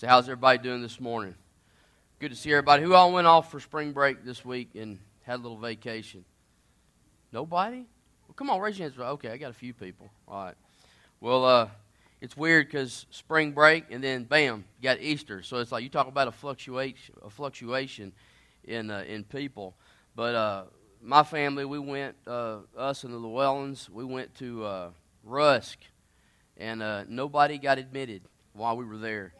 So, how's everybody doing this morning? Good to see everybody. Who all went off for spring break this week and had a little vacation? Nobody? Well, come on, raise your hands. Okay, I got a few people. All right. Well, uh, it's weird because spring break and then bam, you got Easter. So it's like you talk about a fluctuation, a fluctuation in uh, in people. But uh, my family, we went, uh, us and the Llewellyns, we went to uh, Rusk, and uh, nobody got admitted while we were there.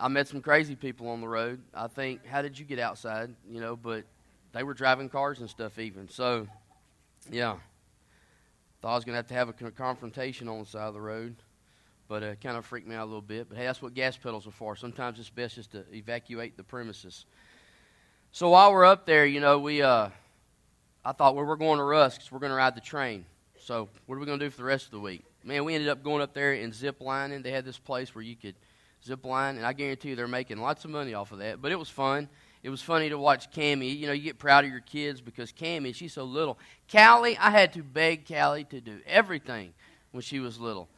I met some crazy people on the road. I think, how did you get outside? You know, but they were driving cars and stuff even. So, yeah. Thought I was going to have to have a confrontation on the side of the road, but it kind of freaked me out a little bit. But hey, that's what gas pedals are for. Sometimes it's best just to evacuate the premises. So while we're up there, you know, we uh, I thought, well, we're going to Rusk's. we're going to ride the train. So what are we going to do for the rest of the week? Man, we ended up going up there and zip lining. They had this place where you could zip line, and I guarantee you they're making lots of money off of that. But it was fun. It was funny to watch Cammy. You know, you get proud of your kids because Cammy, she's so little. Callie, I had to beg Callie to do everything when she was little.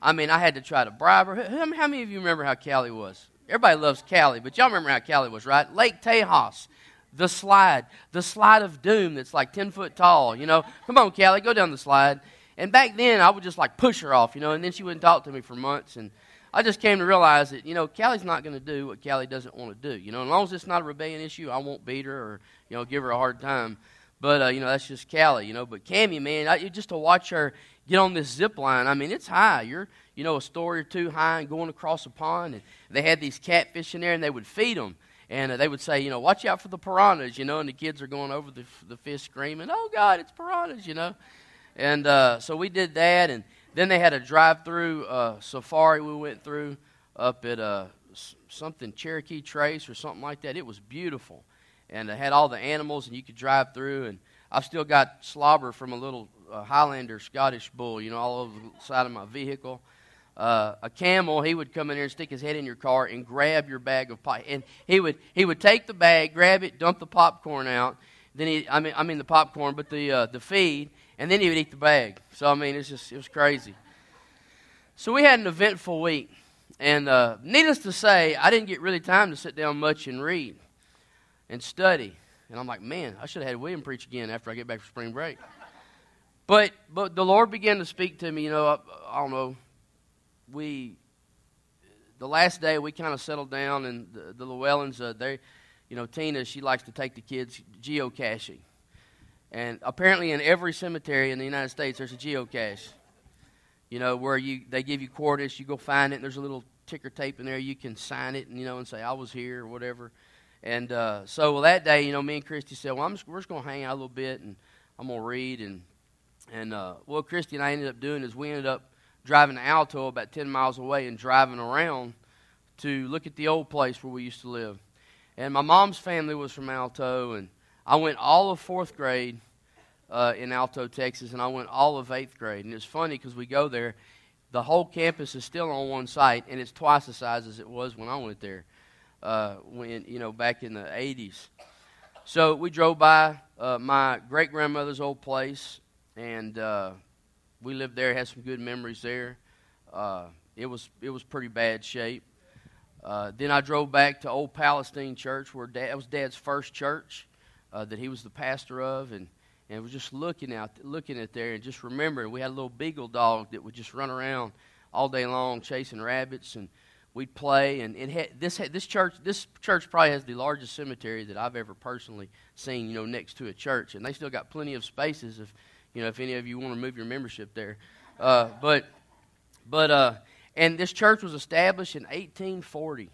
I mean, I had to try to bribe her. How many of you remember how Callie was? Everybody loves Callie, but y'all remember how Callie was, right? Lake Tejas, the slide, the slide of doom that's like 10 foot tall, you know. Come on, Callie, go down the slide. And back then, I would just like push her off, you know, and then she wouldn't talk to me for months. And I just came to realize that, you know, Callie's not going to do what Callie doesn't want to do. You know, as long as it's not a rebellion issue, I won't beat her or, you know, give her a hard time. But, uh, you know, that's just Callie, you know. But Cammy, man, I, just to watch her get on this zip line, I mean, it's high. You're, you know, a story or two high and going across a pond. And they had these catfish in there, and they would feed them. And uh, they would say, you know, watch out for the piranhas, you know. And the kids are going over the, the fish screaming, oh, God, it's piranhas, you know. And uh, so we did that. And then they had a drive through uh, safari we went through up at uh, something Cherokee Trace or something like that. It was beautiful. And it had all the animals, and you could drive through. And I've still got slobber from a little uh, Highlander Scottish bull, you know, all over the side of my vehicle. Uh, a camel, he would come in there and stick his head in your car and grab your bag of pie. And he would he would take the bag, grab it, dump the popcorn out. Then he, I mean, I mean the popcorn, but the uh, the feed, and then he would eat the bag. So I mean, it's just it was crazy. So we had an eventful week, and uh, needless to say, I didn't get really time to sit down much and read and study. And I'm like, man, I should have had William preach again after I get back from spring break. But but the Lord began to speak to me. You know, I, I don't know. We the last day we kind of settled down, and the, the Llewellyns, uh, they, you know, Tina, she likes to take the kids geocaching, and apparently in every cemetery in the United States there's a geocache. You know, where you they give you coordinates, you go find it, and there's a little ticker tape in there, you can sign it, and you know, and say I was here or whatever. And uh, so well, that day, you know, me and Christy said, well, I'm just, we're just going to hang out a little bit, and I'm going to read and and uh, what Christy and I ended up doing is we ended up driving to Alto about 10 miles away and driving around to look at the old place where we used to live. And my mom's family was from Alto, and I went all of fourth grade uh, in Alto, Texas, and I went all of eighth grade. And it's funny because we go there, the whole campus is still on one site, and it's twice the size as it was when I went there, uh, when you know back in the 80s. So we drove by uh, my great grandmother's old place, and uh, we lived there. Had some good memories there. Uh, it was it was pretty bad shape. Uh, then I drove back to Old Palestine Church, where Dad was Dad's first church uh, that he was the pastor of, and and was just looking out, looking at there, and just remembering we had a little beagle dog that would just run around all day long chasing rabbits, and we'd play. And it had this had, this church this church probably has the largest cemetery that I've ever personally seen. You know, next to a church, and they still got plenty of spaces if you know, if any of you want to move your membership there. Uh, but, but, uh, and this church was established in 1840.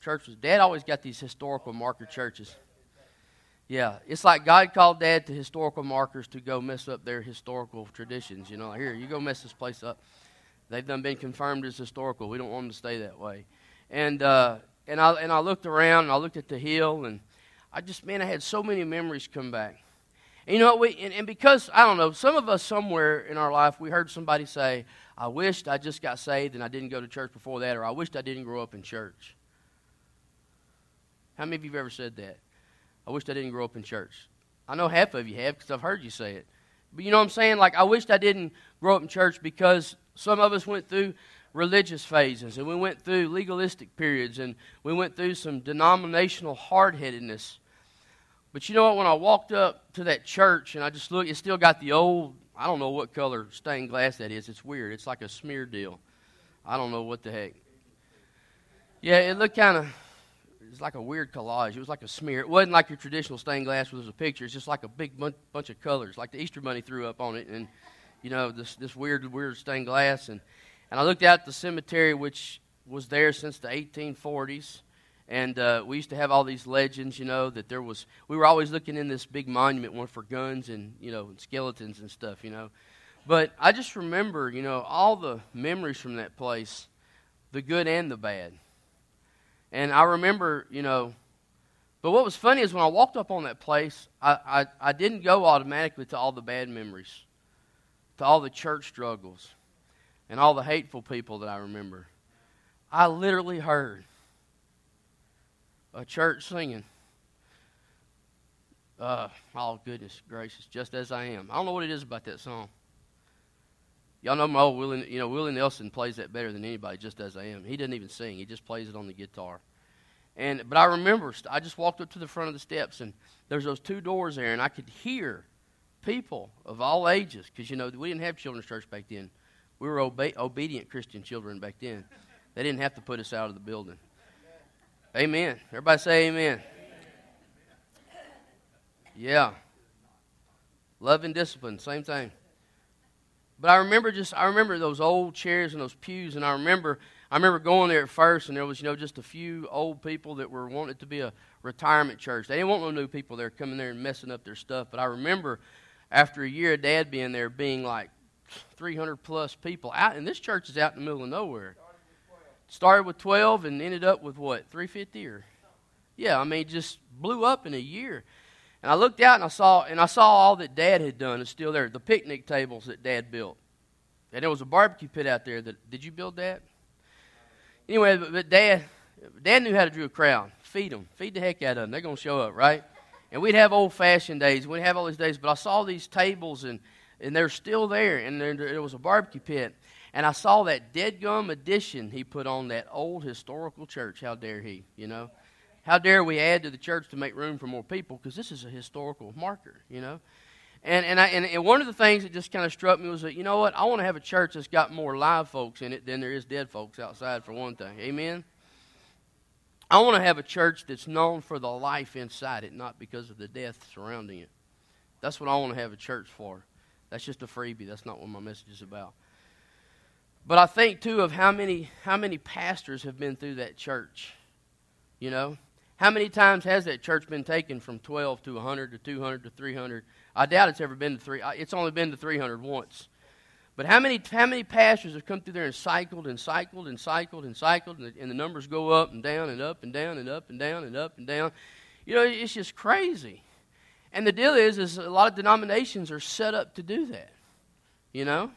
Church was, Dad always got these historical marker churches. Yeah, it's like God called Dad to historical markers to go mess up their historical traditions. You know, here, you go mess this place up. They've done been confirmed as historical. We don't want them to stay that way. And, uh, and, I, and I looked around and I looked at the hill and I just, man, I had so many memories come back. And you know what? We, and, and because, I don't know, some of us somewhere in our life, we heard somebody say, I wished I just got saved and I didn't go to church before that, or I wished I didn't grow up in church. How many of you have ever said that? I wished I didn't grow up in church. I know half of you have because I've heard you say it. But you know what I'm saying? Like, I wished I didn't grow up in church because some of us went through religious phases, and we went through legalistic periods, and we went through some denominational hard headedness. But you know what? When I walked up to that church and I just looked, it still got the old, I don't know what color stained glass that is. It's weird. It's like a smear deal. I don't know what the heck. Yeah, it looked kind of, it's like a weird collage. It was like a smear. It wasn't like your traditional stained glass where there's a picture. It's just like a big bunch of colors, like the Easter Bunny threw up on it. And, you know, this, this weird, weird stained glass. And, and I looked out at the cemetery, which was there since the 1840s. And uh, we used to have all these legends, you know, that there was, we were always looking in this big monument, one for guns and, you know, skeletons and stuff, you know. But I just remember, you know, all the memories from that place, the good and the bad. And I remember, you know, but what was funny is when I walked up on that place, I, I, I didn't go automatically to all the bad memories, to all the church struggles, and all the hateful people that I remember. I literally heard a church singing. Uh, oh goodness gracious, just as I am. I don't know what it is about that song. Y'all know my old Willie, you know, Willie Nelson plays that better than anybody, just as I am. He doesn't even sing; he just plays it on the guitar. And but I remember, I just walked up to the front of the steps, and there's those two doors there, and I could hear people of all ages, because you know we didn't have children's church back then. We were obe- obedient Christian children back then. They didn't have to put us out of the building. Amen. Everybody say amen. Yeah. Love and discipline, same thing. But I remember just I remember those old chairs and those pews, and I remember I remember going there at first, and there was you know just a few old people that were wanting to be a retirement church. They didn't want no new people there coming there and messing up their stuff. But I remember after a year of Dad being there, being like 300 plus people out, and this church is out in the middle of nowhere. Started with 12 and ended up with what 350 or yeah, I mean just blew up in a year. And I looked out and I saw and I saw all that Dad had done is still there. The picnic tables that Dad built, and there was a barbecue pit out there. That did you build that? Anyway, but, but Dad, Dad knew how to draw a crowd. Feed them, feed the heck out of them. They're gonna show up, right? And we'd have old fashioned days. We'd have all these days, but I saw these tables and and they're still there. And there, there was a barbecue pit. And I saw that dead gum addition he put on that old historical church. How dare he, you know? How dare we add to the church to make room for more people? Because this is a historical marker, you know? And, and, I, and, and one of the things that just kind of struck me was that, you know what? I want to have a church that's got more live folks in it than there is dead folks outside, for one thing. Amen? I want to have a church that's known for the life inside it, not because of the death surrounding it. That's what I want to have a church for. That's just a freebie. That's not what my message is about. But I think too of how many how many pastors have been through that church. You know, how many times has that church been taken from 12 to 100 to 200 to 300? I doubt it's ever been to three. It's only been to 300 once. But how many how many pastors have come through there and cycled and cycled and cycled and cycled, and the, and the numbers go up and down and up and down and up and down and up and down? You know, it's just crazy. And the deal is, is a lot of denominations are set up to do that. You know,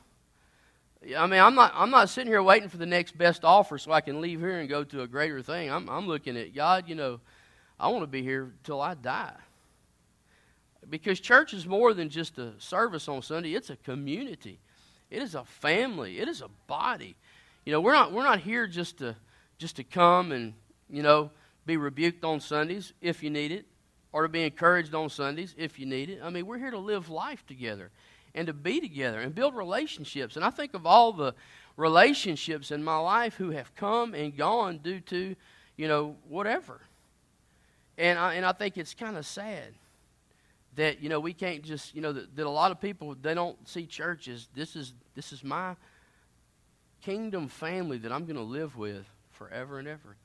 I mean, I'm not, I'm not sitting here waiting for the next best offer so I can leave here and go to a greater thing. I'm, I'm looking at God, you know, I want to be here till I die. Because church is more than just a service on Sunday, it's a community, it is a family, it is a body. You know, we're not, we're not here just to, just to come and, you know, be rebuked on Sundays if you need it, or to be encouraged on Sundays if you need it. I mean, we're here to live life together and to be together and build relationships. And I think of all the relationships in my life who have come and gone due to, you know, whatever. And I, and I think it's kind of sad that, you know, we can't just, you know, that, that a lot of people, they don't see churches. This is, this is my kingdom family that I'm going to live with forever and ever.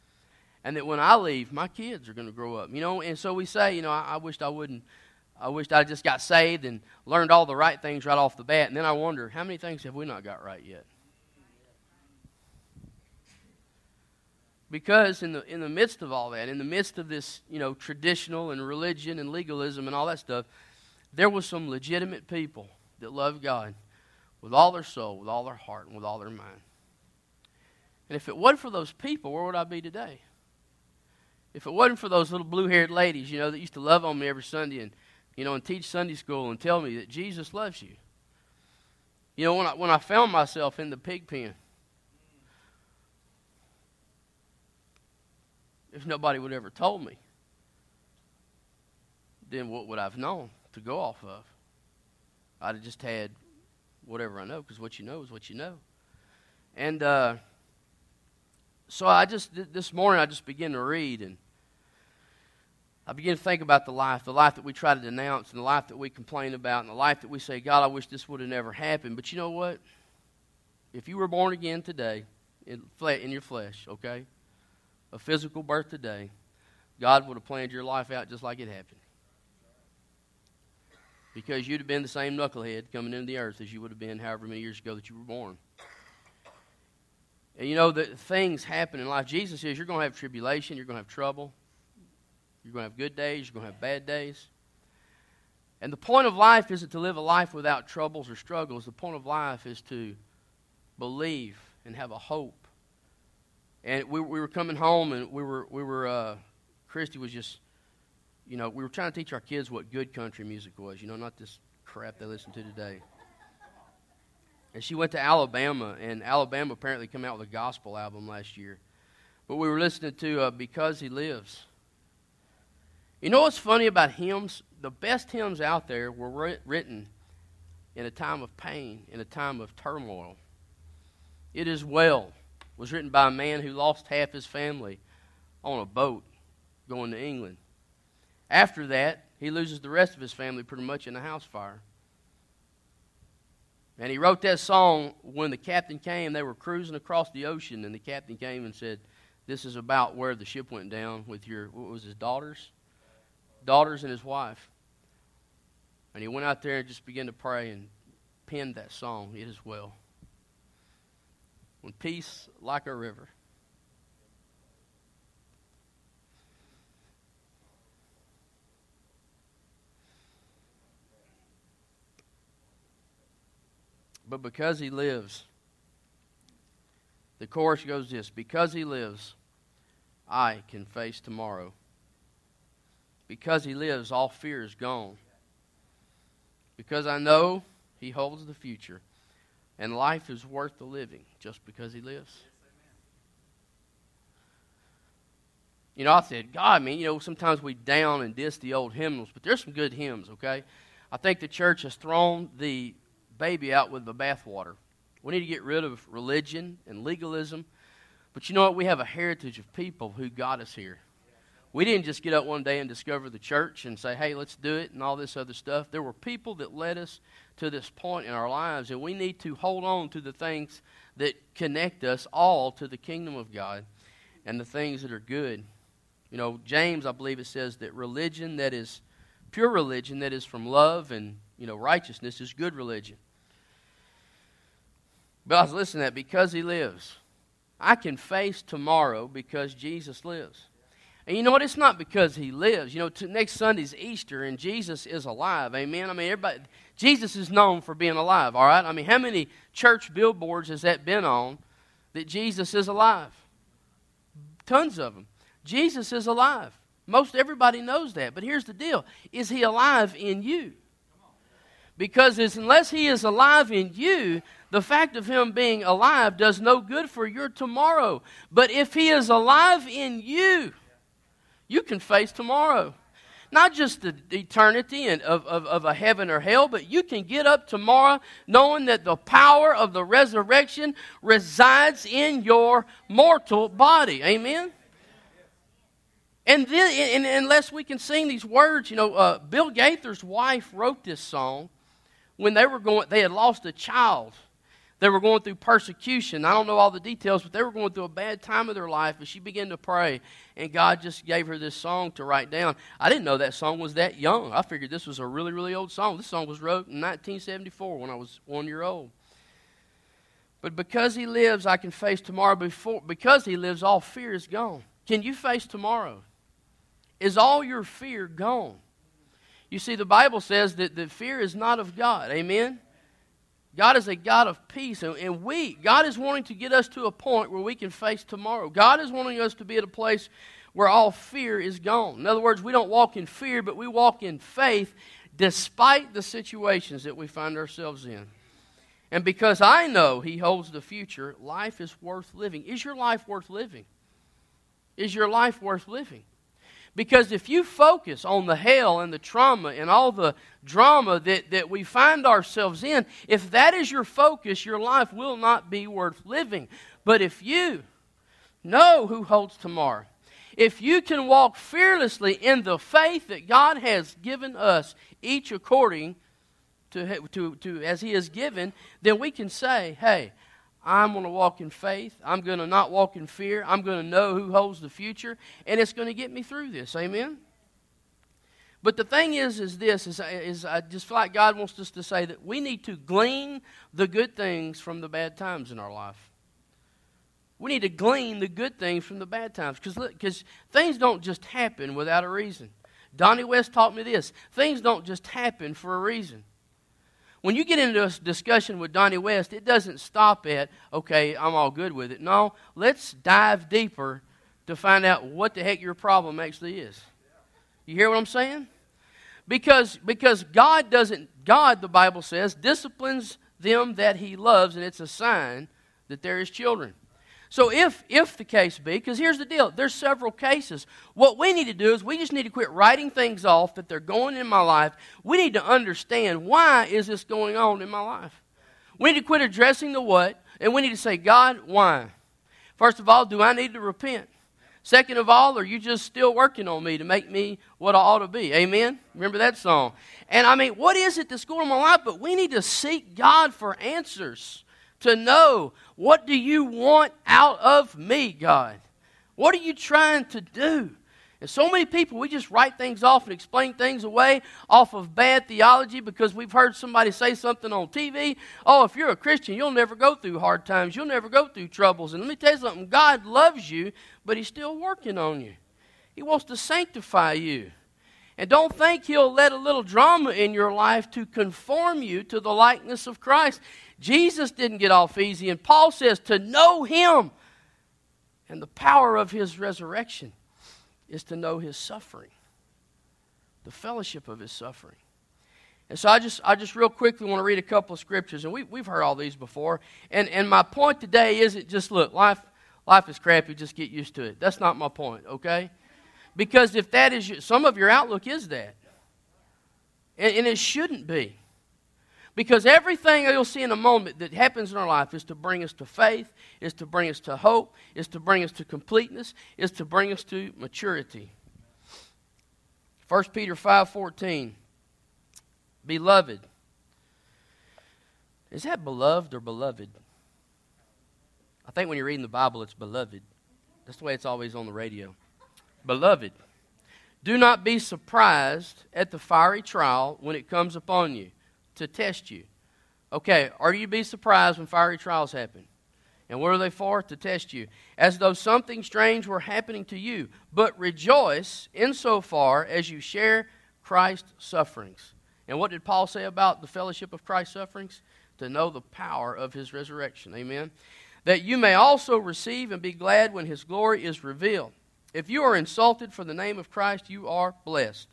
And that when I leave, my kids are going to grow up. You know, and so we say, you know, I, I wished I wouldn't I wished I just got saved and learned all the right things right off the bat. And then I wonder, how many things have we not got right yet? Because in the, in the midst of all that, in the midst of this, you know, traditional and religion and legalism and all that stuff, there was some legitimate people that loved God with all their soul, with all their heart, and with all their mind. And if it wasn't for those people, where would I be today? If it wasn't for those little blue haired ladies, you know, that used to love on me every Sunday and you know, and teach Sunday school and tell me that Jesus loves you. You know, when I, when I found myself in the pig pen, if nobody would ever told me, then what would I've known to go off of? I'd have just had whatever I know, because what you know is what you know. And uh, so I just, this morning, I just began to read, and I began to think about the life, the life that we try to denounce, and the life that we complain about, and the life that we say, God, I wish this would have never happened. But you know what? If you were born again today, in, in your flesh, okay, a physical birth today, God would have planned your life out just like it happened. Because you'd have been the same knucklehead coming into the earth as you would have been however many years ago that you were born. And you know that things happen in life. Jesus says you're going to have tribulation, you're going to have trouble, you're going to have good days, you're going to have bad days. And the point of life isn't to live a life without troubles or struggles. The point of life is to believe and have a hope. And we, we were coming home, and we were we were uh, Christy was just, you know, we were trying to teach our kids what good country music was. You know, not this crap they listen to today. And she went to Alabama, and Alabama apparently came out with a gospel album last year. But we were listening to uh, Because He Lives. You know what's funny about hymns? The best hymns out there were written in a time of pain, in a time of turmoil. It is well was written by a man who lost half his family on a boat going to England. After that, he loses the rest of his family pretty much in a house fire. And he wrote that song when the captain came. They were cruising across the ocean, and the captain came and said, This is about where the ship went down with your, what was his daughters? Daughters and his wife. And he went out there and just began to pray and penned that song, It Is Well. When peace like a river. But because he lives, the chorus goes this Because he lives, I can face tomorrow. Because he lives, all fear is gone. Because I know he holds the future, and life is worth the living just because he lives. You know, I said, God, man, you know, sometimes we down and diss the old hymnals, but there's some good hymns, okay? I think the church has thrown the baby out with the bathwater. We need to get rid of religion and legalism. But you know what? We have a heritage of people who got us here. We didn't just get up one day and discover the church and say, hey, let's do it and all this other stuff. There were people that led us to this point in our lives, and we need to hold on to the things that connect us all to the kingdom of God and the things that are good. You know, James, I believe it says that religion that is pure religion, that is from love and, you know, righteousness, is good religion. But I was listening to that because he lives. I can face tomorrow because Jesus lives. And you know what? It's not because he lives. You know, next Sunday's Easter and Jesus is alive. Amen. I mean, everybody, Jesus is known for being alive. All right. I mean, how many church billboards has that been on that Jesus is alive? Tons of them. Jesus is alive. Most everybody knows that. But here's the deal: Is he alive in you? Because unless he is alive in you, the fact of him being alive does no good for your tomorrow. But if he is alive in you, you can face tomorrow. Not just the eternity and of, of, of a heaven or hell, but you can get up tomorrow knowing that the power of the resurrection resides in your mortal body. Amen? And then, and unless we can sing these words, you know, uh, Bill Gaither's wife wrote this song when they were going, they had lost a child they were going through persecution. I don't know all the details, but they were going through a bad time of their life. And she began to pray, and God just gave her this song to write down. I didn't know that song was that young. I figured this was a really, really old song. This song was wrote in 1974 when I was one year old. But because He lives, I can face tomorrow. Before, because He lives, all fear is gone. Can you face tomorrow? Is all your fear gone? You see, the Bible says that the fear is not of God. Amen? God is a God of peace, and we, God is wanting to get us to a point where we can face tomorrow. God is wanting us to be at a place where all fear is gone. In other words, we don't walk in fear, but we walk in faith despite the situations that we find ourselves in. And because I know He holds the future, life is worth living. Is your life worth living? is your life worth living? Because if you focus on the hell and the trauma and all the drama that, that we find ourselves in, if that is your focus, your life will not be worth living. But if you know who holds tomorrow, if you can walk fearlessly in the faith that God has given us, each according to, to, to as He has given, then we can say, hey, I'm going to walk in faith. I'm going to not walk in fear. I'm going to know who holds the future, and it's going to get me through this. Amen. But the thing is, is this: is, is I just feel like God wants us to say that we need to glean the good things from the bad times in our life. We need to glean the good things from the bad times because because things don't just happen without a reason. Donnie West taught me this: things don't just happen for a reason when you get into a discussion with Donnie West, it doesn't stop at, okay, I'm all good with it. No, let's dive deeper to find out what the heck your problem actually is. You hear what I'm saying? Because, because God doesn't, God, the Bible says, disciplines them that he loves, and it's a sign that there is children. So if if the case be, because here's the deal, there's several cases. What we need to do is we just need to quit writing things off that they're going in my life. We need to understand why is this going on in my life. We need to quit addressing the what, and we need to say, God, why? First of all, do I need to repent? Second of all, are you just still working on me to make me what I ought to be? Amen? Remember that song? And I mean, what is it that's going on in my life? But we need to seek God for answers to know what do you want out of me, God? What are you trying to do? And so many people, we just write things off and explain things away off of bad theology because we've heard somebody say something on TV. Oh, if you're a Christian, you'll never go through hard times. You'll never go through troubles. And let me tell you something God loves you, but He's still working on you. He wants to sanctify you. And don't think He'll let a little drama in your life to conform you to the likeness of Christ. Jesus didn't get off easy. And Paul says to know him and the power of his resurrection is to know his suffering, the fellowship of his suffering. And so I just, I just real quickly want to read a couple of scriptures, and we, we've heard all these before. And, and my point today isn't just look, life, life is crappy, just get used to it. That's not my point, okay? Because if that is, your, some of your outlook is that. And, and it shouldn't be. Because everything you'll see in a moment that happens in our life is to bring us to faith, is to bring us to hope, is to bring us to completeness, is to bring us to maturity. 1 Peter 5:14 Beloved. Is that beloved or beloved? I think when you're reading the Bible it's beloved. That's the way it's always on the radio. Beloved, do not be surprised at the fiery trial when it comes upon you to test you. Okay, are you be surprised when fiery trials happen? And what are they for? To test you. As though something strange were happening to you. But rejoice insofar as you share Christ's sufferings. And what did Paul say about the fellowship of Christ's sufferings? To know the power of his resurrection. Amen. That you may also receive and be glad when his glory is revealed. If you are insulted for the name of Christ, you are blessed,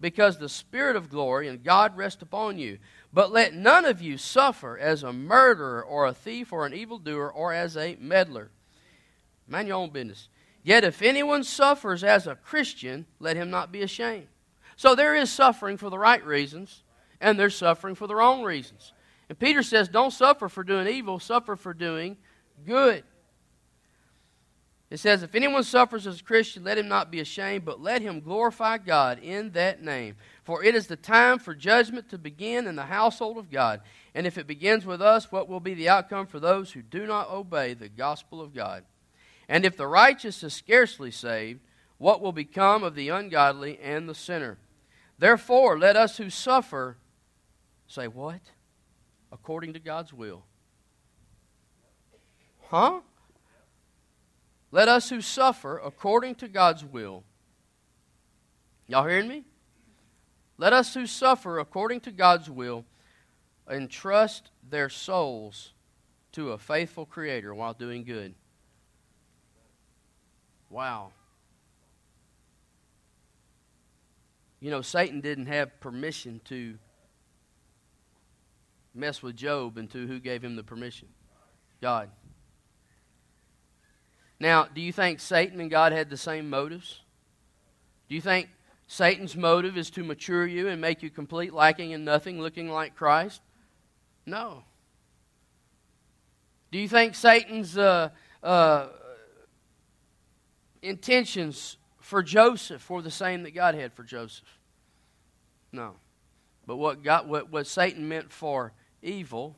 because the Spirit of glory and God rest upon you. But let none of you suffer as a murderer or a thief or an evildoer or as a meddler. Mind your own business. Yet if anyone suffers as a Christian, let him not be ashamed. So there is suffering for the right reasons, and there's suffering for the wrong reasons. And Peter says, don't suffer for doing evil, suffer for doing good. It says, If anyone suffers as a Christian, let him not be ashamed, but let him glorify God in that name. For it is the time for judgment to begin in the household of God. And if it begins with us, what will be the outcome for those who do not obey the gospel of God? And if the righteous is scarcely saved, what will become of the ungodly and the sinner? Therefore, let us who suffer say, What? According to God's will. Huh? Let us who suffer according to God's will. Y'all hearing me? Let us who suffer according to God's will entrust their souls to a faithful Creator while doing good. Wow. You know, Satan didn't have permission to mess with Job, and to who gave him the permission? God. Now, do you think Satan and God had the same motives? Do you think Satan's motive is to mature you and make you complete, lacking in nothing, looking like Christ? No. Do you think Satan's uh, uh, intentions for Joseph were the same that God had for Joseph? No. But what, God, what, what Satan meant for evil,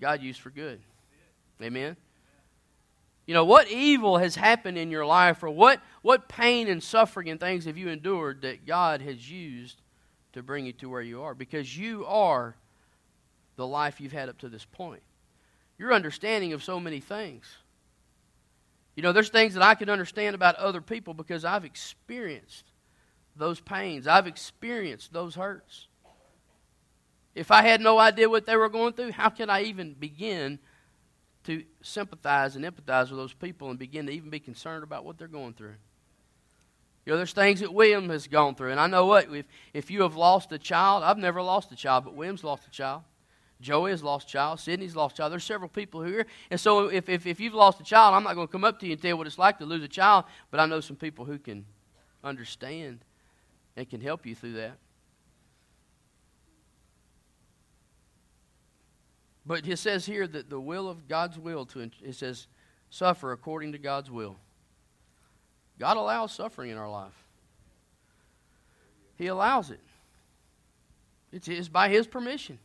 God used for good. Amen? You know, what evil has happened in your life, or what, what pain and suffering and things have you endured that God has used to bring you to where you are? Because you are the life you've had up to this point. Your understanding of so many things. You know, there's things that I can understand about other people because I've experienced those pains, I've experienced those hurts. If I had no idea what they were going through, how could I even begin to sympathize and empathize with those people and begin to even be concerned about what they're going through? You know, there's things that William has gone through. And I know what, if, if you have lost a child, I've never lost a child, but William's lost a child. Joey has lost a child. Sydney's lost a child. There's several people here. And so if, if, if you've lost a child, I'm not going to come up to you and tell you what it's like to lose a child, but I know some people who can understand and can help you through that. But it says here that the will of God's will to it says suffer according to God's will. God allows suffering in our life. He allows it. It's, by His permission.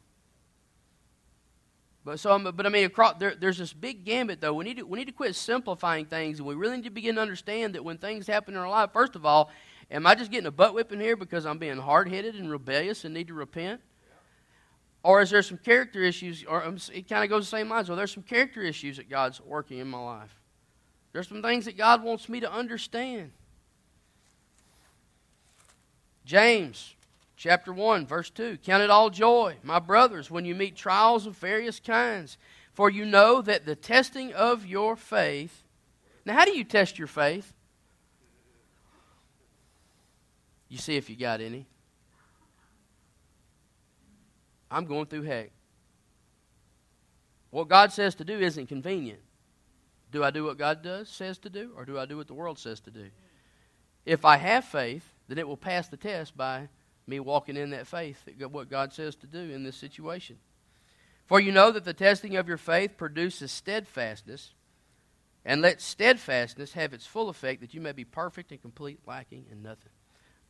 But so, but I mean, across, there, there's this big gambit though. We need to we need to quit simplifying things, and we really need to begin to understand that when things happen in our life, first of all, am I just getting a butt whipping here because I'm being hard headed and rebellious and need to repent? Or is there some character issues, or um, it kind of goes the same lines? Well, there's some character issues that God's working in my life. There's some things that God wants me to understand. James chapter 1, verse 2 Count it all joy, my brothers, when you meet trials of various kinds, for you know that the testing of your faith. Now, how do you test your faith? You see if you got any. I'm going through heck. What God says to do isn't convenient. Do I do what God does says to do, or do I do what the world says to do? If I have faith, then it will pass the test by me walking in that faith, what God says to do in this situation. For you know that the testing of your faith produces steadfastness, and let steadfastness have its full effect, that you may be perfect and complete, lacking in nothing.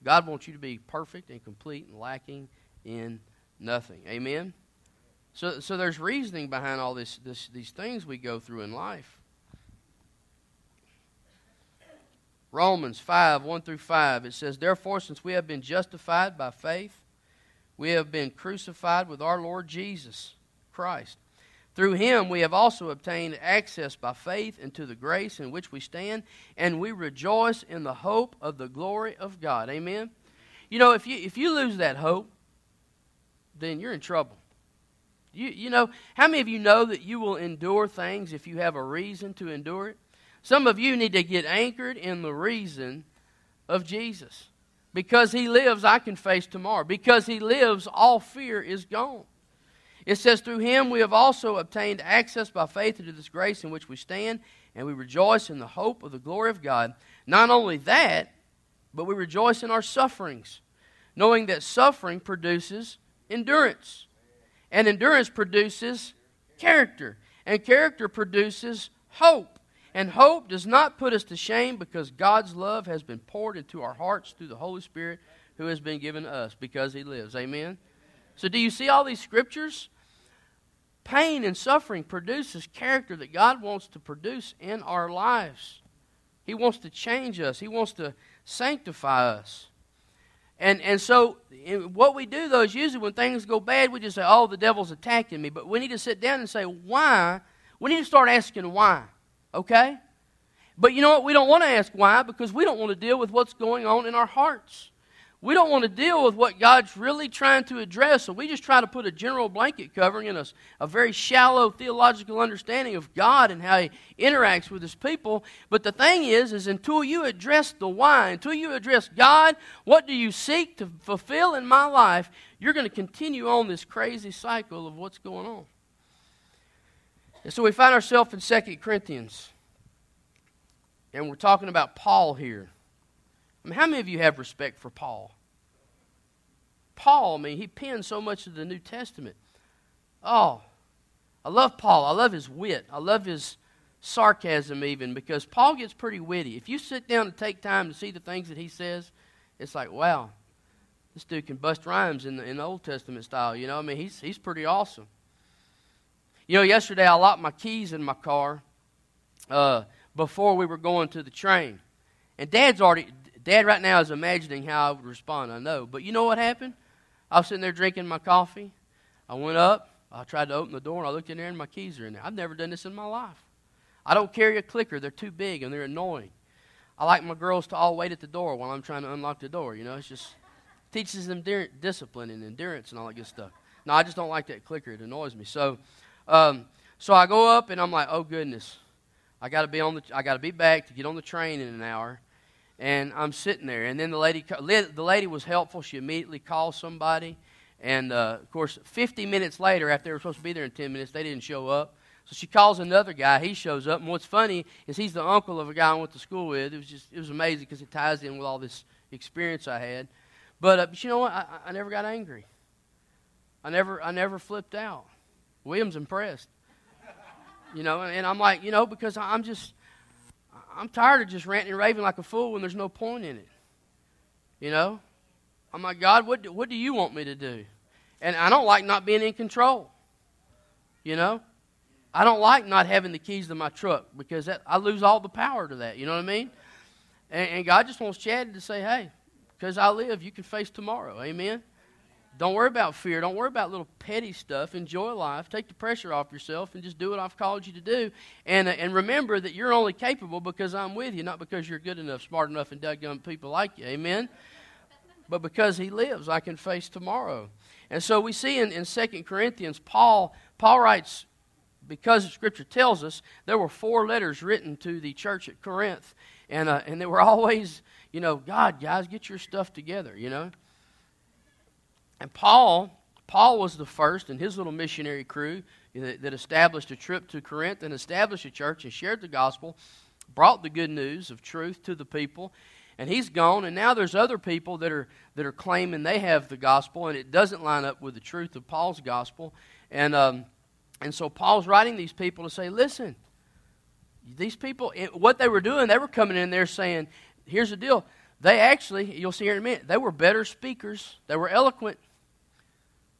God wants you to be perfect and complete and lacking in nothing. Amen? So, so there's reasoning behind all this, this, these things we go through in life. Romans 5, 1 through 5, it says, Therefore, since we have been justified by faith, we have been crucified with our Lord Jesus Christ. Through him we have also obtained access by faith into the grace in which we stand, and we rejoice in the hope of the glory of God. Amen? You know, if you, if you lose that hope, then you're in trouble. You, you know, how many of you know that you will endure things if you have a reason to endure it? Some of you need to get anchored in the reason of Jesus. Because he lives, I can face tomorrow. Because he lives, all fear is gone. It says, Through him we have also obtained access by faith into this grace in which we stand, and we rejoice in the hope of the glory of God. Not only that, but we rejoice in our sufferings, knowing that suffering produces endurance. And endurance produces character. And character produces hope. And hope does not put us to shame because God's love has been poured into our hearts through the Holy Spirit who has been given us because He lives. Amen? So, do you see all these scriptures? Pain and suffering produces character that God wants to produce in our lives. He wants to change us, He wants to sanctify us. And, and so, what we do, though, is usually when things go bad, we just say, oh, the devil's attacking me. But we need to sit down and say, why? We need to start asking why, okay? But you know what? We don't want to ask why because we don't want to deal with what's going on in our hearts. We don't want to deal with what God's really trying to address, so we just try to put a general blanket covering in us, a very shallow theological understanding of God and how He interacts with His people. But the thing is, is until you address the why, until you address God, what do you seek to fulfill in my life, you're going to continue on this crazy cycle of what's going on. And so we find ourselves in 2 Corinthians and we're talking about Paul here. I mean, how many of you have respect for Paul? Paul, I mean, he penned so much of the New Testament. Oh, I love Paul. I love his wit. I love his sarcasm, even, because Paul gets pretty witty. If you sit down and take time to see the things that he says, it's like, wow, this dude can bust rhymes in the, in the Old Testament style. You know, I mean, he's, he's pretty awesome. You know, yesterday I locked my keys in my car uh, before we were going to the train. And Dad's already, Dad right now is imagining how I would respond, I know. But you know what happened? I was sitting there drinking my coffee. I went up. I tried to open the door, and I looked in there, and my keys are in there. I've never done this in my life. I don't carry a clicker. They're too big, and they're annoying. I like my girls to all wait at the door while I'm trying to unlock the door. You know, it's just teaches them discipline and endurance and all that good stuff. No, I just don't like that clicker. It annoys me. So, um, so I go up, and I'm like, oh goodness, I got to be on the. I got to be back to get on the train in an hour and I'm sitting there. And then the lady, the lady was helpful. She immediately called somebody, and uh, of course, 50 minutes later, after they were supposed to be there in 10 minutes, they didn't show up. So she calls another guy. He shows up, and what's funny is he's the uncle of a guy I went to school with. It was just it was amazing because it ties in with all this experience I had. But, uh, but you know what? I, I never got angry. I never I never flipped out. William's impressed. You know, and I'm like, you know, because I'm just I'm tired of just ranting and raving like a fool when there's no point in it. You know? I'm like, God, what do, what do you want me to do? And I don't like not being in control. You know? I don't like not having the keys to my truck because that, I lose all the power to that. You know what I mean? And, and God just wants Chad to say, hey, because I live, you can face tomorrow. Amen? Don't worry about fear. Don't worry about little petty stuff. Enjoy life. Take the pressure off yourself and just do what I've called you to do. And, uh, and remember that you're only capable because I'm with you, not because you're good enough, smart enough, and dadgum people like you. Amen? But because he lives, I can face tomorrow. And so we see in, in 2 Corinthians, Paul, Paul writes, because Scripture tells us, there were four letters written to the church at Corinth. And, uh, and they were always, you know, God, guys, get your stuff together, you know. And Paul, Paul was the first in his little missionary crew that, that established a trip to Corinth and established a church and shared the gospel, brought the good news of truth to the people. And he's gone, and now there's other people that are that are claiming they have the gospel, and it doesn't line up with the truth of Paul's gospel. And um, and so Paul's writing these people to say, listen, these people, what they were doing, they were coming in there saying, here's the deal. They actually, you'll see here in a minute, they were better speakers. They were eloquent.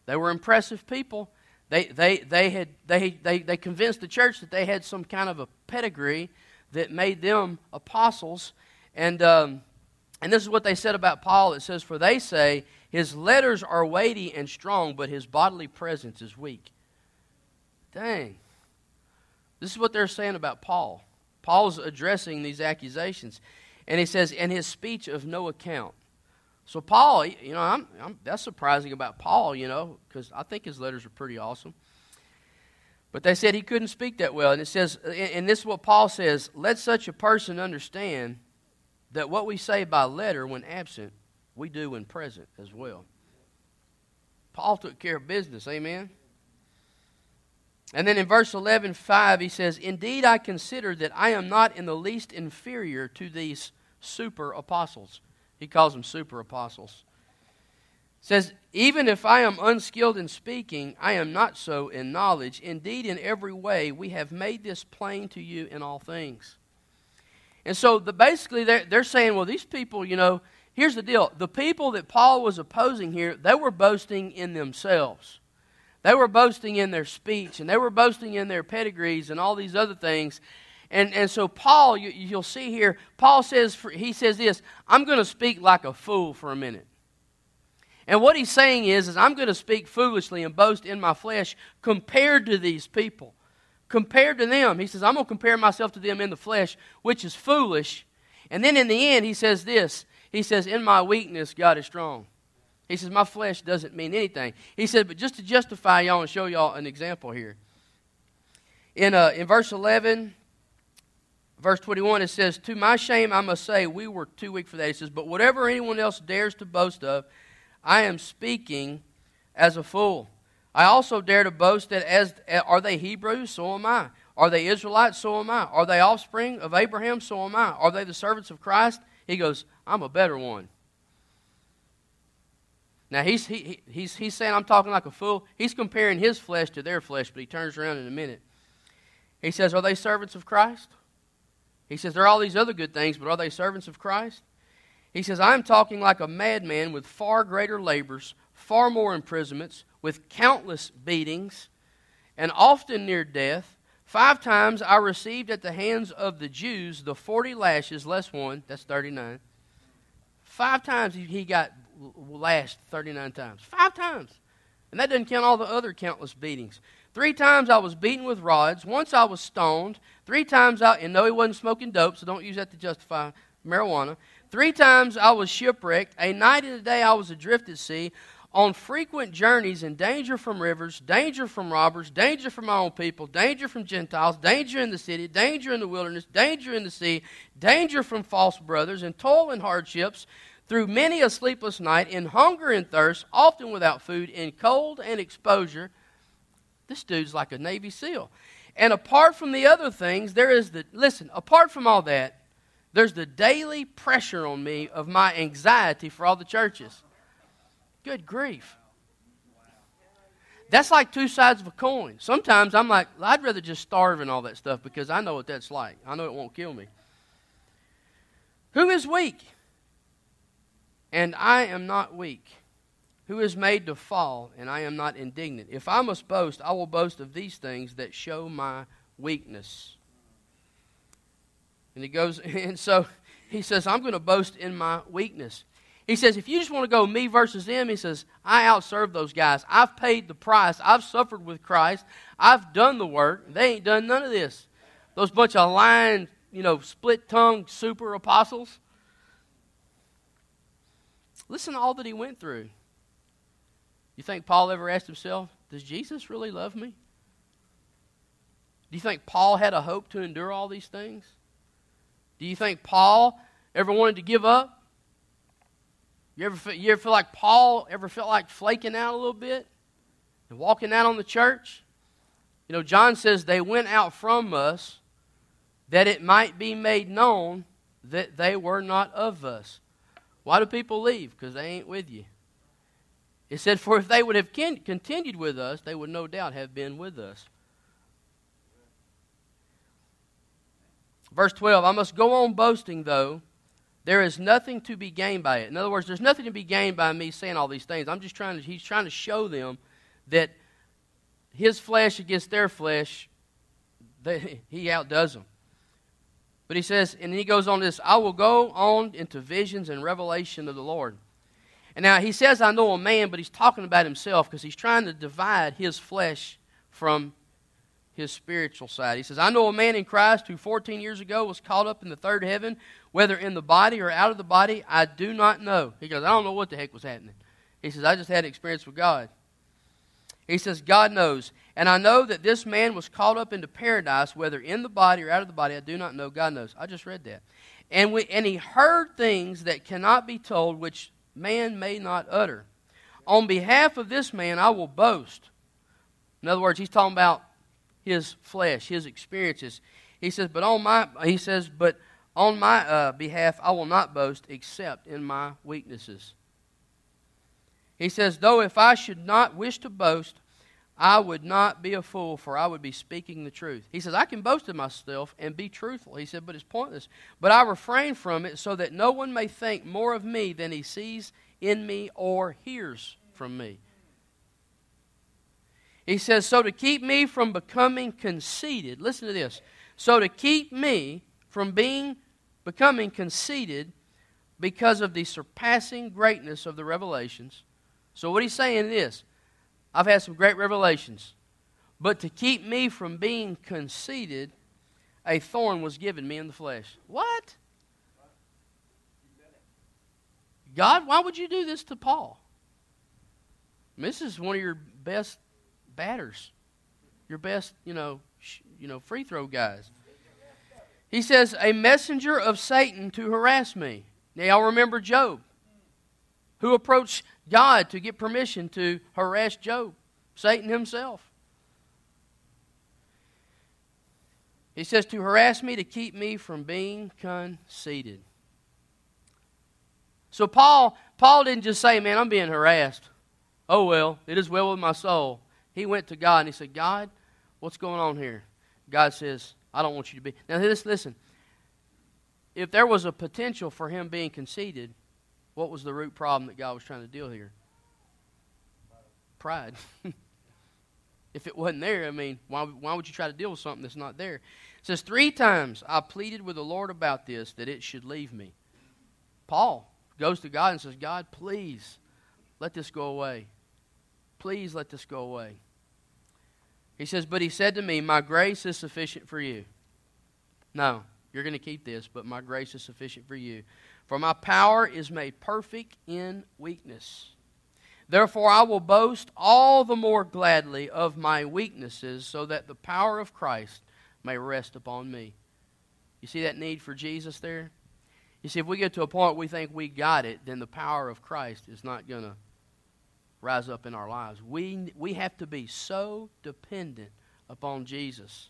They were impressive people. They, they, they, had, they, they, they convinced the church that they had some kind of a pedigree that made them apostles. And, um, and this is what they said about Paul. It says, For they say, his letters are weighty and strong, but his bodily presence is weak. Dang. This is what they're saying about Paul. Paul's addressing these accusations. And he says, And his speech of no account. So Paul, you know, I'm, I'm, that's surprising about Paul, you know, because I think his letters are pretty awesome. But they said he couldn't speak that well. And it says, and this is what Paul says let such a person understand that what we say by letter when absent, we do when present as well. Paul took care of business, amen? And then in verse 11, 5, he says, Indeed, I consider that I am not in the least inferior to these super apostles. He calls them super apostles. Says, Even if I am unskilled in speaking, I am not so in knowledge. Indeed, in every way, we have made this plain to you in all things. And so the, basically, they're, they're saying, well, these people, you know, here's the deal. The people that Paul was opposing here, they were boasting in themselves. They were boasting in their speech, and they were boasting in their pedigrees and all these other things. And, and so Paul, you, will see here, Paul says, he says this, I'm going to speak like a fool for a minute. And what he's saying is, is I'm going to speak foolishly and boast in my flesh compared to these people. Compared to them. He says, I'm going to compare myself to them in the flesh, which is foolish. And then in the end, he says this. He says, In my weakness, God is strong. He says, My flesh doesn't mean anything. He said, But just to justify y'all and show y'all an example here. In, uh, in verse 11, verse 21, it says, To my shame, I must say, we were too weak for that. He says, But whatever anyone else dares to boast of, I am speaking as a fool. I also dare to boast that as are they Hebrews, so am I. Are they Israelites? So am I. Are they offspring of Abraham? So am I. Are they the servants of Christ? He goes, I'm a better one. Now he's, he, he's, he's saying I'm talking like a fool. He's comparing his flesh to their flesh, but he turns around in a minute. He says, Are they servants of Christ? He says, There are all these other good things, but are they servants of Christ? He says, I'm talking like a madman with far greater labors, far more imprisonments, with countless beatings, and often near death. Five times I received at the hands of the Jews the 40 lashes less one, that's 39. Five times he got lashed 39 times. Five times. And that doesn't count all the other countless beatings. Three times I was beaten with rods. Once I was stoned. Three times I, and no, he wasn't smoking dope, so don't use that to justify marijuana. Three times I was shipwrecked. A night and a day I was adrift at sea on frequent journeys in danger from rivers, danger from robbers, danger from my own people, danger from Gentiles, danger in the city, danger in the wilderness, danger in the sea, danger from false brothers, and toil and hardships, through many a sleepless night, in hunger and thirst, often without food, in cold and exposure. This dude's like a Navy SEAL. And apart from the other things, there is the, listen, apart from all that, there's the daily pressure on me of my anxiety for all the churches. Good grief. That's like two sides of a coin. Sometimes I'm like, I'd rather just starve and all that stuff because I know what that's like. I know it won't kill me. Who is weak? And I am not weak. Who is made to fall, and I am not indignant? If I must boast, I will boast of these things that show my weakness. And he goes, and so he says, I'm going to boast in my weakness. He says, if you just want to go me versus them, he says, I outserve those guys. I've paid the price. I've suffered with Christ. I've done the work. They ain't done none of this. Those bunch of lying, you know, split tongued super apostles. Listen to all that he went through. You think Paul ever asked himself, Does Jesus really love me? Do you think Paul had a hope to endure all these things? Do you think Paul ever wanted to give up? You ever, feel, you ever feel like Paul ever felt like flaking out a little bit and walking out on the church? You know, John says they went out from us that it might be made known that they were not of us. Why do people leave? Because they ain't with you. It said, For if they would have continued with us, they would no doubt have been with us. Verse 12 I must go on boasting, though there is nothing to be gained by it. In other words, there's nothing to be gained by me saying all these things. I'm just trying to, he's trying to show them that his flesh against their flesh, they, he outdoes them. But he says, and he goes on this, I will go on into visions and revelation of the Lord. And now he says, I know a man, but he's talking about himself because he's trying to divide his flesh from his spiritual side. He says, I know a man in Christ who 14 years ago was caught up in the third heaven, whether in the body or out of the body, I do not know. He goes, I don't know what the heck was happening. He says, I just had an experience with God. He says, God knows. And I know that this man was caught up into paradise, whether in the body or out of the body, I do not know. God knows. I just read that. And, we, and he heard things that cannot be told, which man may not utter. On behalf of this man, I will boast. In other words, he's talking about his flesh, his experiences. He says, but on my he says, but on my uh, behalf I will not boast except in my weaknesses. He says, though if I should not wish to boast, I would not be a fool, for I would be speaking the truth. He says, I can boast of myself and be truthful. He said, but it's pointless. But I refrain from it so that no one may think more of me than he sees in me or hears from me. He says, So to keep me from becoming conceited, listen to this. So to keep me from being becoming conceited because of the surpassing greatness of the revelations. So what he's saying is, I've had some great revelations, but to keep me from being conceited, a thorn was given me in the flesh. What? God, why would you do this to Paul? this is one of your best batters, your best, you know, sh- you know, free throw guys. He says, "A messenger of Satan to harass me." Now, y'all remember Job, who approached God to get permission to harass Job, Satan himself. He says, To harass me, to keep me from being conceited. So Paul, Paul didn't just say, Man, I'm being harassed. Oh well, it is well with my soul. He went to God and he said, God, what's going on here? God says, I don't want you to be. Now, listen. If there was a potential for him being conceited, what was the root problem that God was trying to deal here? Pride. if it wasn't there, I mean, why, why would you try to deal with something that's not there? It says, Three times I pleaded with the Lord about this, that it should leave me. Paul goes to God and says, God, please let this go away. Please let this go away. He says, But he said to me, My grace is sufficient for you. No, you're going to keep this, but my grace is sufficient for you. For my power is made perfect in weakness. Therefore, I will boast all the more gladly of my weaknesses, so that the power of Christ may rest upon me. You see that need for Jesus there? You see, if we get to a point we think we got it, then the power of Christ is not going to rise up in our lives. We, we have to be so dependent upon Jesus.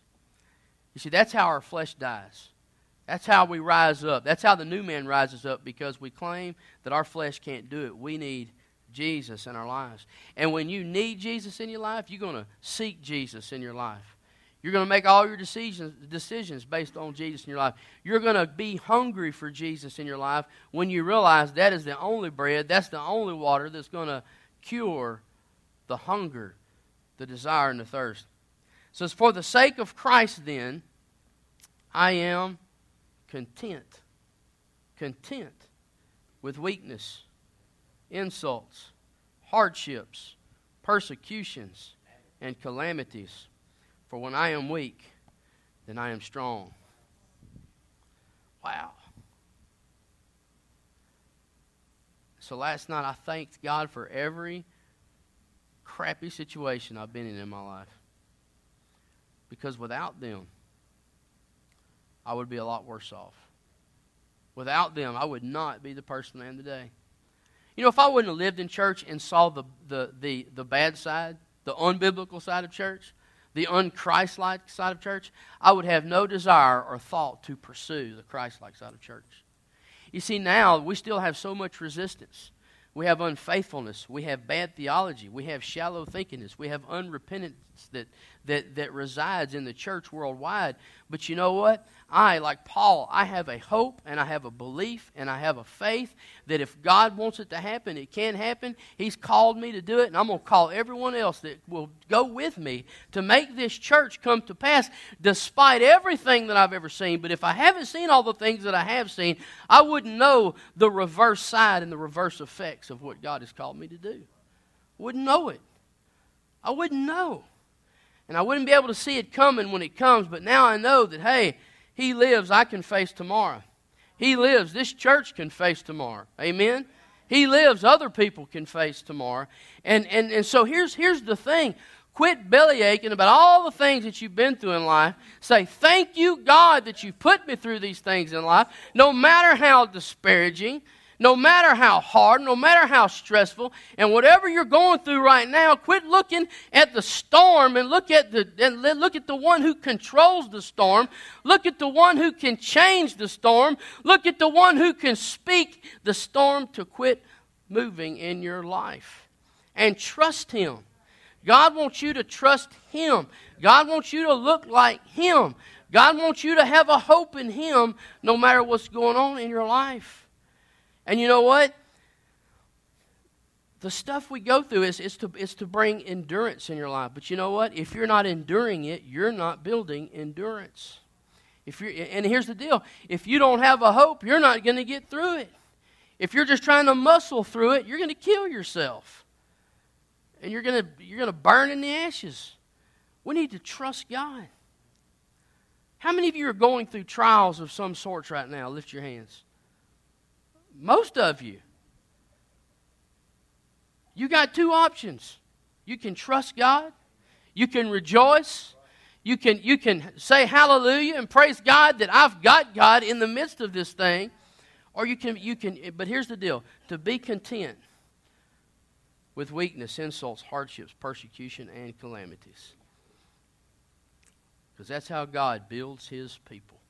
You see, that's how our flesh dies. That's how we rise up. That's how the new man rises up because we claim that our flesh can't do it. We need Jesus in our lives. And when you need Jesus in your life, you're going to seek Jesus in your life. You're going to make all your decisions, decisions based on Jesus in your life. You're going to be hungry for Jesus in your life when you realize that is the only bread, that's the only water that's going to cure the hunger, the desire, and the thirst. So for the sake of Christ, then, I am content. Content with weakness, insults, hardships, persecutions, and calamities. For when I am weak, then I am strong. Wow. So last night I thanked God for every crappy situation I've been in in my life. Because without them, I would be a lot worse off. Without them, I would not be the person I am today. You know, if I wouldn't have lived in church and saw the, the, the, the bad side, the unbiblical side of church, the unchristlike side of church, I would have no desire or thought to pursue the Christlike side of church. You see, now we still have so much resistance. We have unfaithfulness. We have bad theology. We have shallow thinkingness. We have unrepentance that, that, that resides in the church worldwide. But you know what? I, like Paul, I have a hope and I have a belief and I have a faith that if God wants it to happen, it can happen. He's called me to do it, and I'm going to call everyone else that will go with me to make this church come to pass despite everything that I've ever seen. But if I haven't seen all the things that I have seen, I wouldn't know the reverse side and the reverse effects of what God has called me to do. Wouldn't know it. I wouldn't know. And I wouldn't be able to see it coming when it comes, but now I know that, hey, he lives, I can face tomorrow. He lives, this church can face tomorrow. Amen? He lives, other people can face tomorrow. And, and, and so here's, here's the thing quit belly aching about all the things that you've been through in life. Say, Thank you, God, that you put me through these things in life, no matter how disparaging, no matter how hard, no matter how stressful, and whatever you're going through right now, quit looking at the storm and look at the and look at the one who controls the storm. Look at the one who can change the storm. Look at the one who can speak the storm to quit moving in your life. And trust him. God wants you to trust him. God wants you to look like him. God wants you to have a hope in him no matter what's going on in your life. And you know what? The stuff we go through is, is, to, is to bring endurance in your life. But you know what? If you're not enduring it, you're not building endurance. If you're, and here's the deal if you don't have a hope, you're not going to get through it. If you're just trying to muscle through it, you're going to kill yourself. And you're going you're going to burn in the ashes. We need to trust God. How many of you are going through trials of some sorts right now? Lift your hands. Most of you. You got two options. You can trust God, you can rejoice, you can, you can say hallelujah and praise God that I've got God in the midst of this thing. Or you can, you can, but here's the deal to be content with weakness, insults, hardships, persecution, and calamities. Because that's how God builds his people.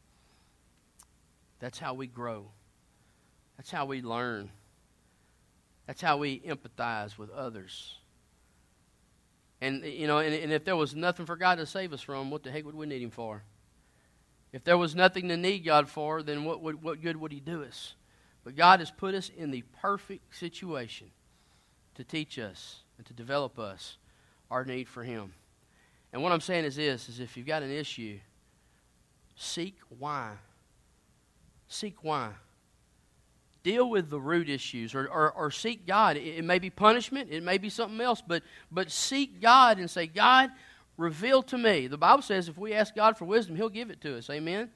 That's how we grow. That's how we learn. That's how we empathize with others. And, you know, and, and if there was nothing for God to save us from, what the heck would we need Him for? If there was nothing to need God for, then what, would, what good would He do us? But God has put us in the perfect situation to teach us and to develop us our need for Him. And what I'm saying is this, is if you've got an issue, seek why. Seek why. Deal with the root issues or, or, or seek God. It, it may be punishment, it may be something else, but, but seek God and say, God, reveal to me. The Bible says if we ask God for wisdom, He'll give it to us. Amen?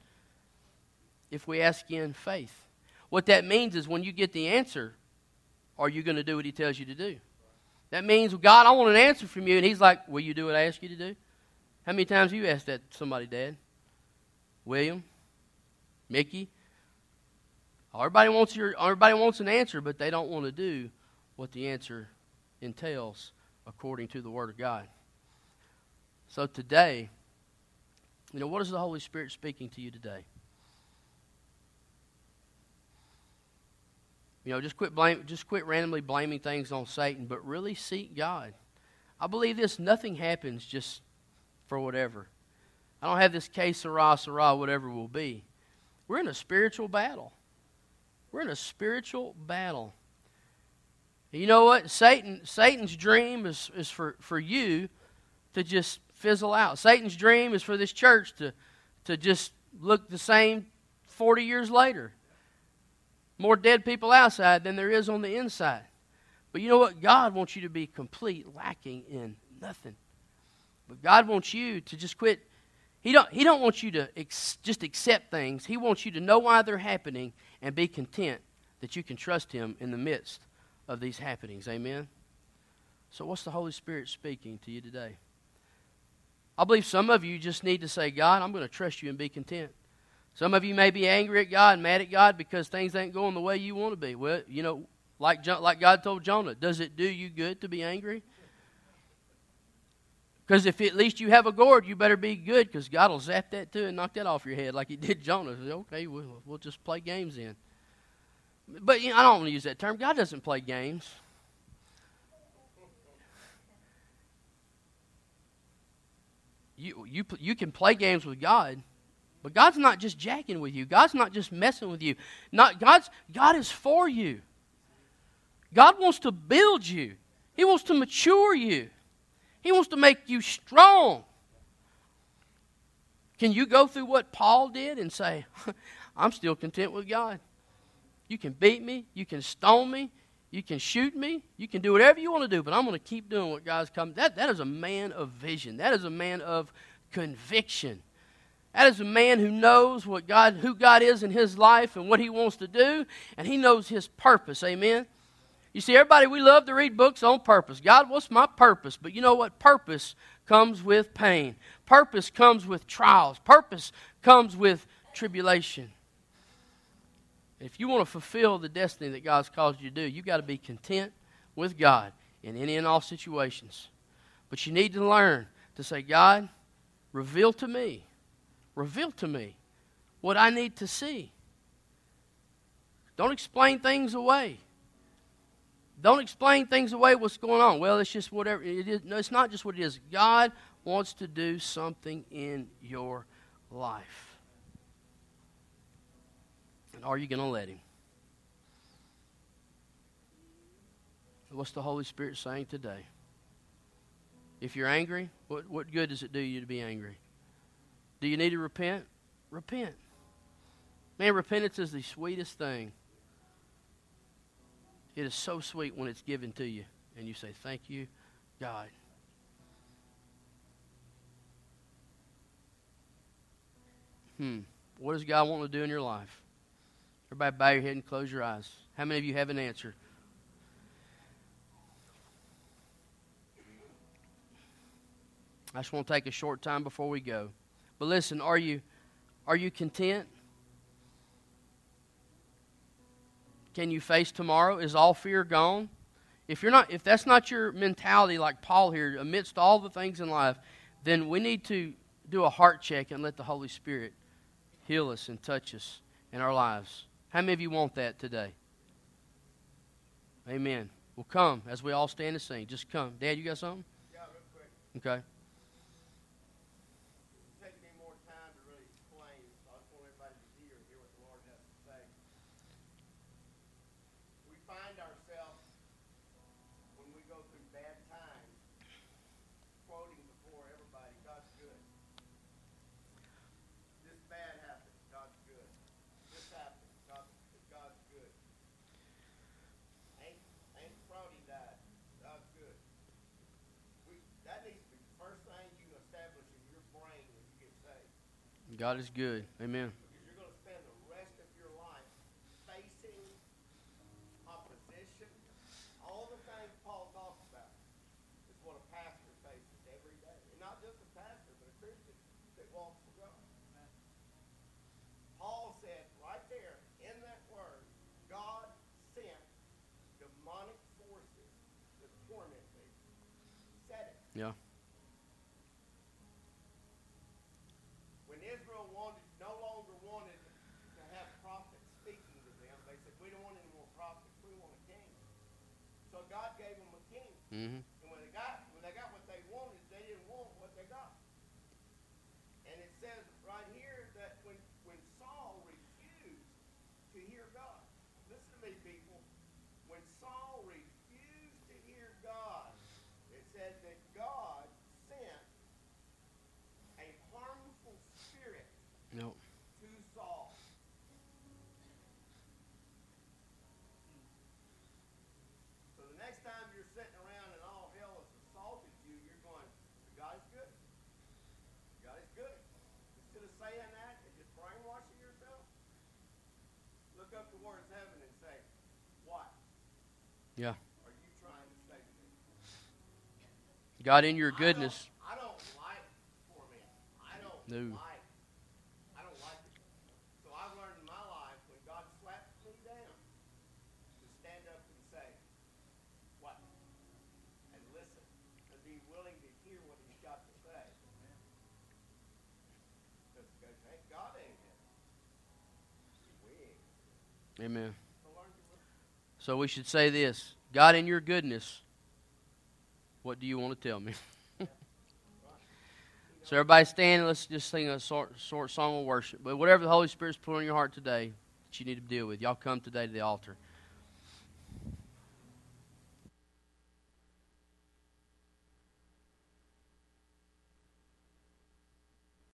If we ask in faith. What that means is when you get the answer, are you going to do what He tells you to do? That means, God, I want an answer from you. And He's like, Will you do what I ask you to do? How many times have you asked that to somebody, Dad? William? Mickey? Everybody wants, your, everybody wants an answer, but they don't want to do what the answer entails according to the Word of God. So today, you know, what is the Holy Spirit speaking to you today? You know, just quit blame, just quit randomly blaming things on Satan, but really seek God. I believe this. Nothing happens just for whatever. I don't have this case, Sarah, Sarah, whatever will be. We're in a spiritual battle. We're in a spiritual battle. you know what? Satan, Satan's dream is, is for, for you to just fizzle out. Satan's dream is for this church to, to just look the same 40 years later more dead people outside than there is on the inside. But you know what? God wants you to be complete, lacking in nothing. But God wants you to just quit. He don't, he don't want you to ex, just accept things. He wants you to know why they're happening and be content that you can trust Him in the midst of these happenings. Amen? So, what's the Holy Spirit speaking to you today? I believe some of you just need to say, God, I'm going to trust you and be content. Some of you may be angry at God, mad at God because things ain't going the way you want to be. Well, you know, like, like God told Jonah, does it do you good to be angry? Because if at least you have a gourd, you better be good because God will zap that too and knock that off your head like he did Jonah. Okay, we'll, we'll just play games then. But you know, I don't want to use that term. God doesn't play games. You, you, you can play games with God, but God's not just jacking with you. God's not just messing with you. Not God's God is for you. God wants to build you. He wants to mature you. He wants to make you strong. Can you go through what Paul did and say, I'm still content with God? You can beat me, you can stone me, you can shoot me, you can do whatever you want to do, but I'm going to keep doing what God's come. That, that is a man of vision. That is a man of conviction. That is a man who knows what God, who God is in his life and what he wants to do, and he knows his purpose. Amen. You see, everybody, we love to read books on purpose. God, what's my purpose? But you know what? Purpose comes with pain. Purpose comes with trials. Purpose comes with tribulation. If you want to fulfill the destiny that God's called you to do, you've got to be content with God in any and all situations. But you need to learn to say, God, reveal to me Reveal to me what I need to see. Don't explain things away. Don't explain things away what's going on. Well, it's just whatever it is. No, it's not just what it is. God wants to do something in your life. And are you going to let Him? What's the Holy Spirit saying today? If you're angry, what, what good does it do you to be angry? Do you need to repent? Repent. Man, repentance is the sweetest thing. It is so sweet when it's given to you and you say, Thank you, God. Hmm. What does God want to do in your life? Everybody, bow your head and close your eyes. How many of you have an answer? I just want to take a short time before we go. But listen, are you are you content? Can you face tomorrow? Is all fear gone? If you're not if that's not your mentality like Paul here amidst all the things in life, then we need to do a heart check and let the Holy Spirit heal us and touch us in our lives. How many of you want that today? Amen. Well, come as we all stand and sing. Just come. Dad, you got something? Yeah, real quick. Okay. It'll take me more time to really explain, so I just want everybody to hear, hear what the Lord has to say. We find ourselves, when we go through bad times, quoting before everybody, God's good. This bad happened, God's good. This happened, God, God's good. Ain't, ain't Brody died, God's good. We, that needs to be the first thing you establish in your brain when you get saved. God is good. Amen. You're going to spend the rest of your life facing opposition. All the things Paul talks about is what a pastor faces every day. And not just a pastor, but a Christian that walks with God. Paul said right there in that word, God sent demonic forces to torment me. Said it. Yeah. When Israel wanted, no longer wanted to have prophets speaking to them, they said, we don't want any more prophets, we want a king. So God gave them a king. Mm-hmm. And when they got when they got what they wanted, they didn't want what they got. And it says right here that when when Saul refused to hear God, listen to me, people. When Saul refused to hear God, it said that God sent a harmful spirit No. to Saul. So the next time you're sitting around and all hell has assaulted you, you're going, God is good. God is good. Instead of saying that and just brainwashing yourself, look up towards heaven and say, What Yeah. are you trying to say me? God, in your goodness. I don't, I don't like torment. I don't No. like. I don't like it. So I've learned in my life when God slaps me down to stand up and say, "What?" and listen and be willing to hear what He's got to say. Because hey, God. Ain't. Amen. So learn to listen. So we should say this God, in your goodness, what do you want to tell me? so everybody stand. Let's just sing a short, song of worship. But whatever the Holy Spirit's put on your heart today that you need to deal with, y'all come today to the altar.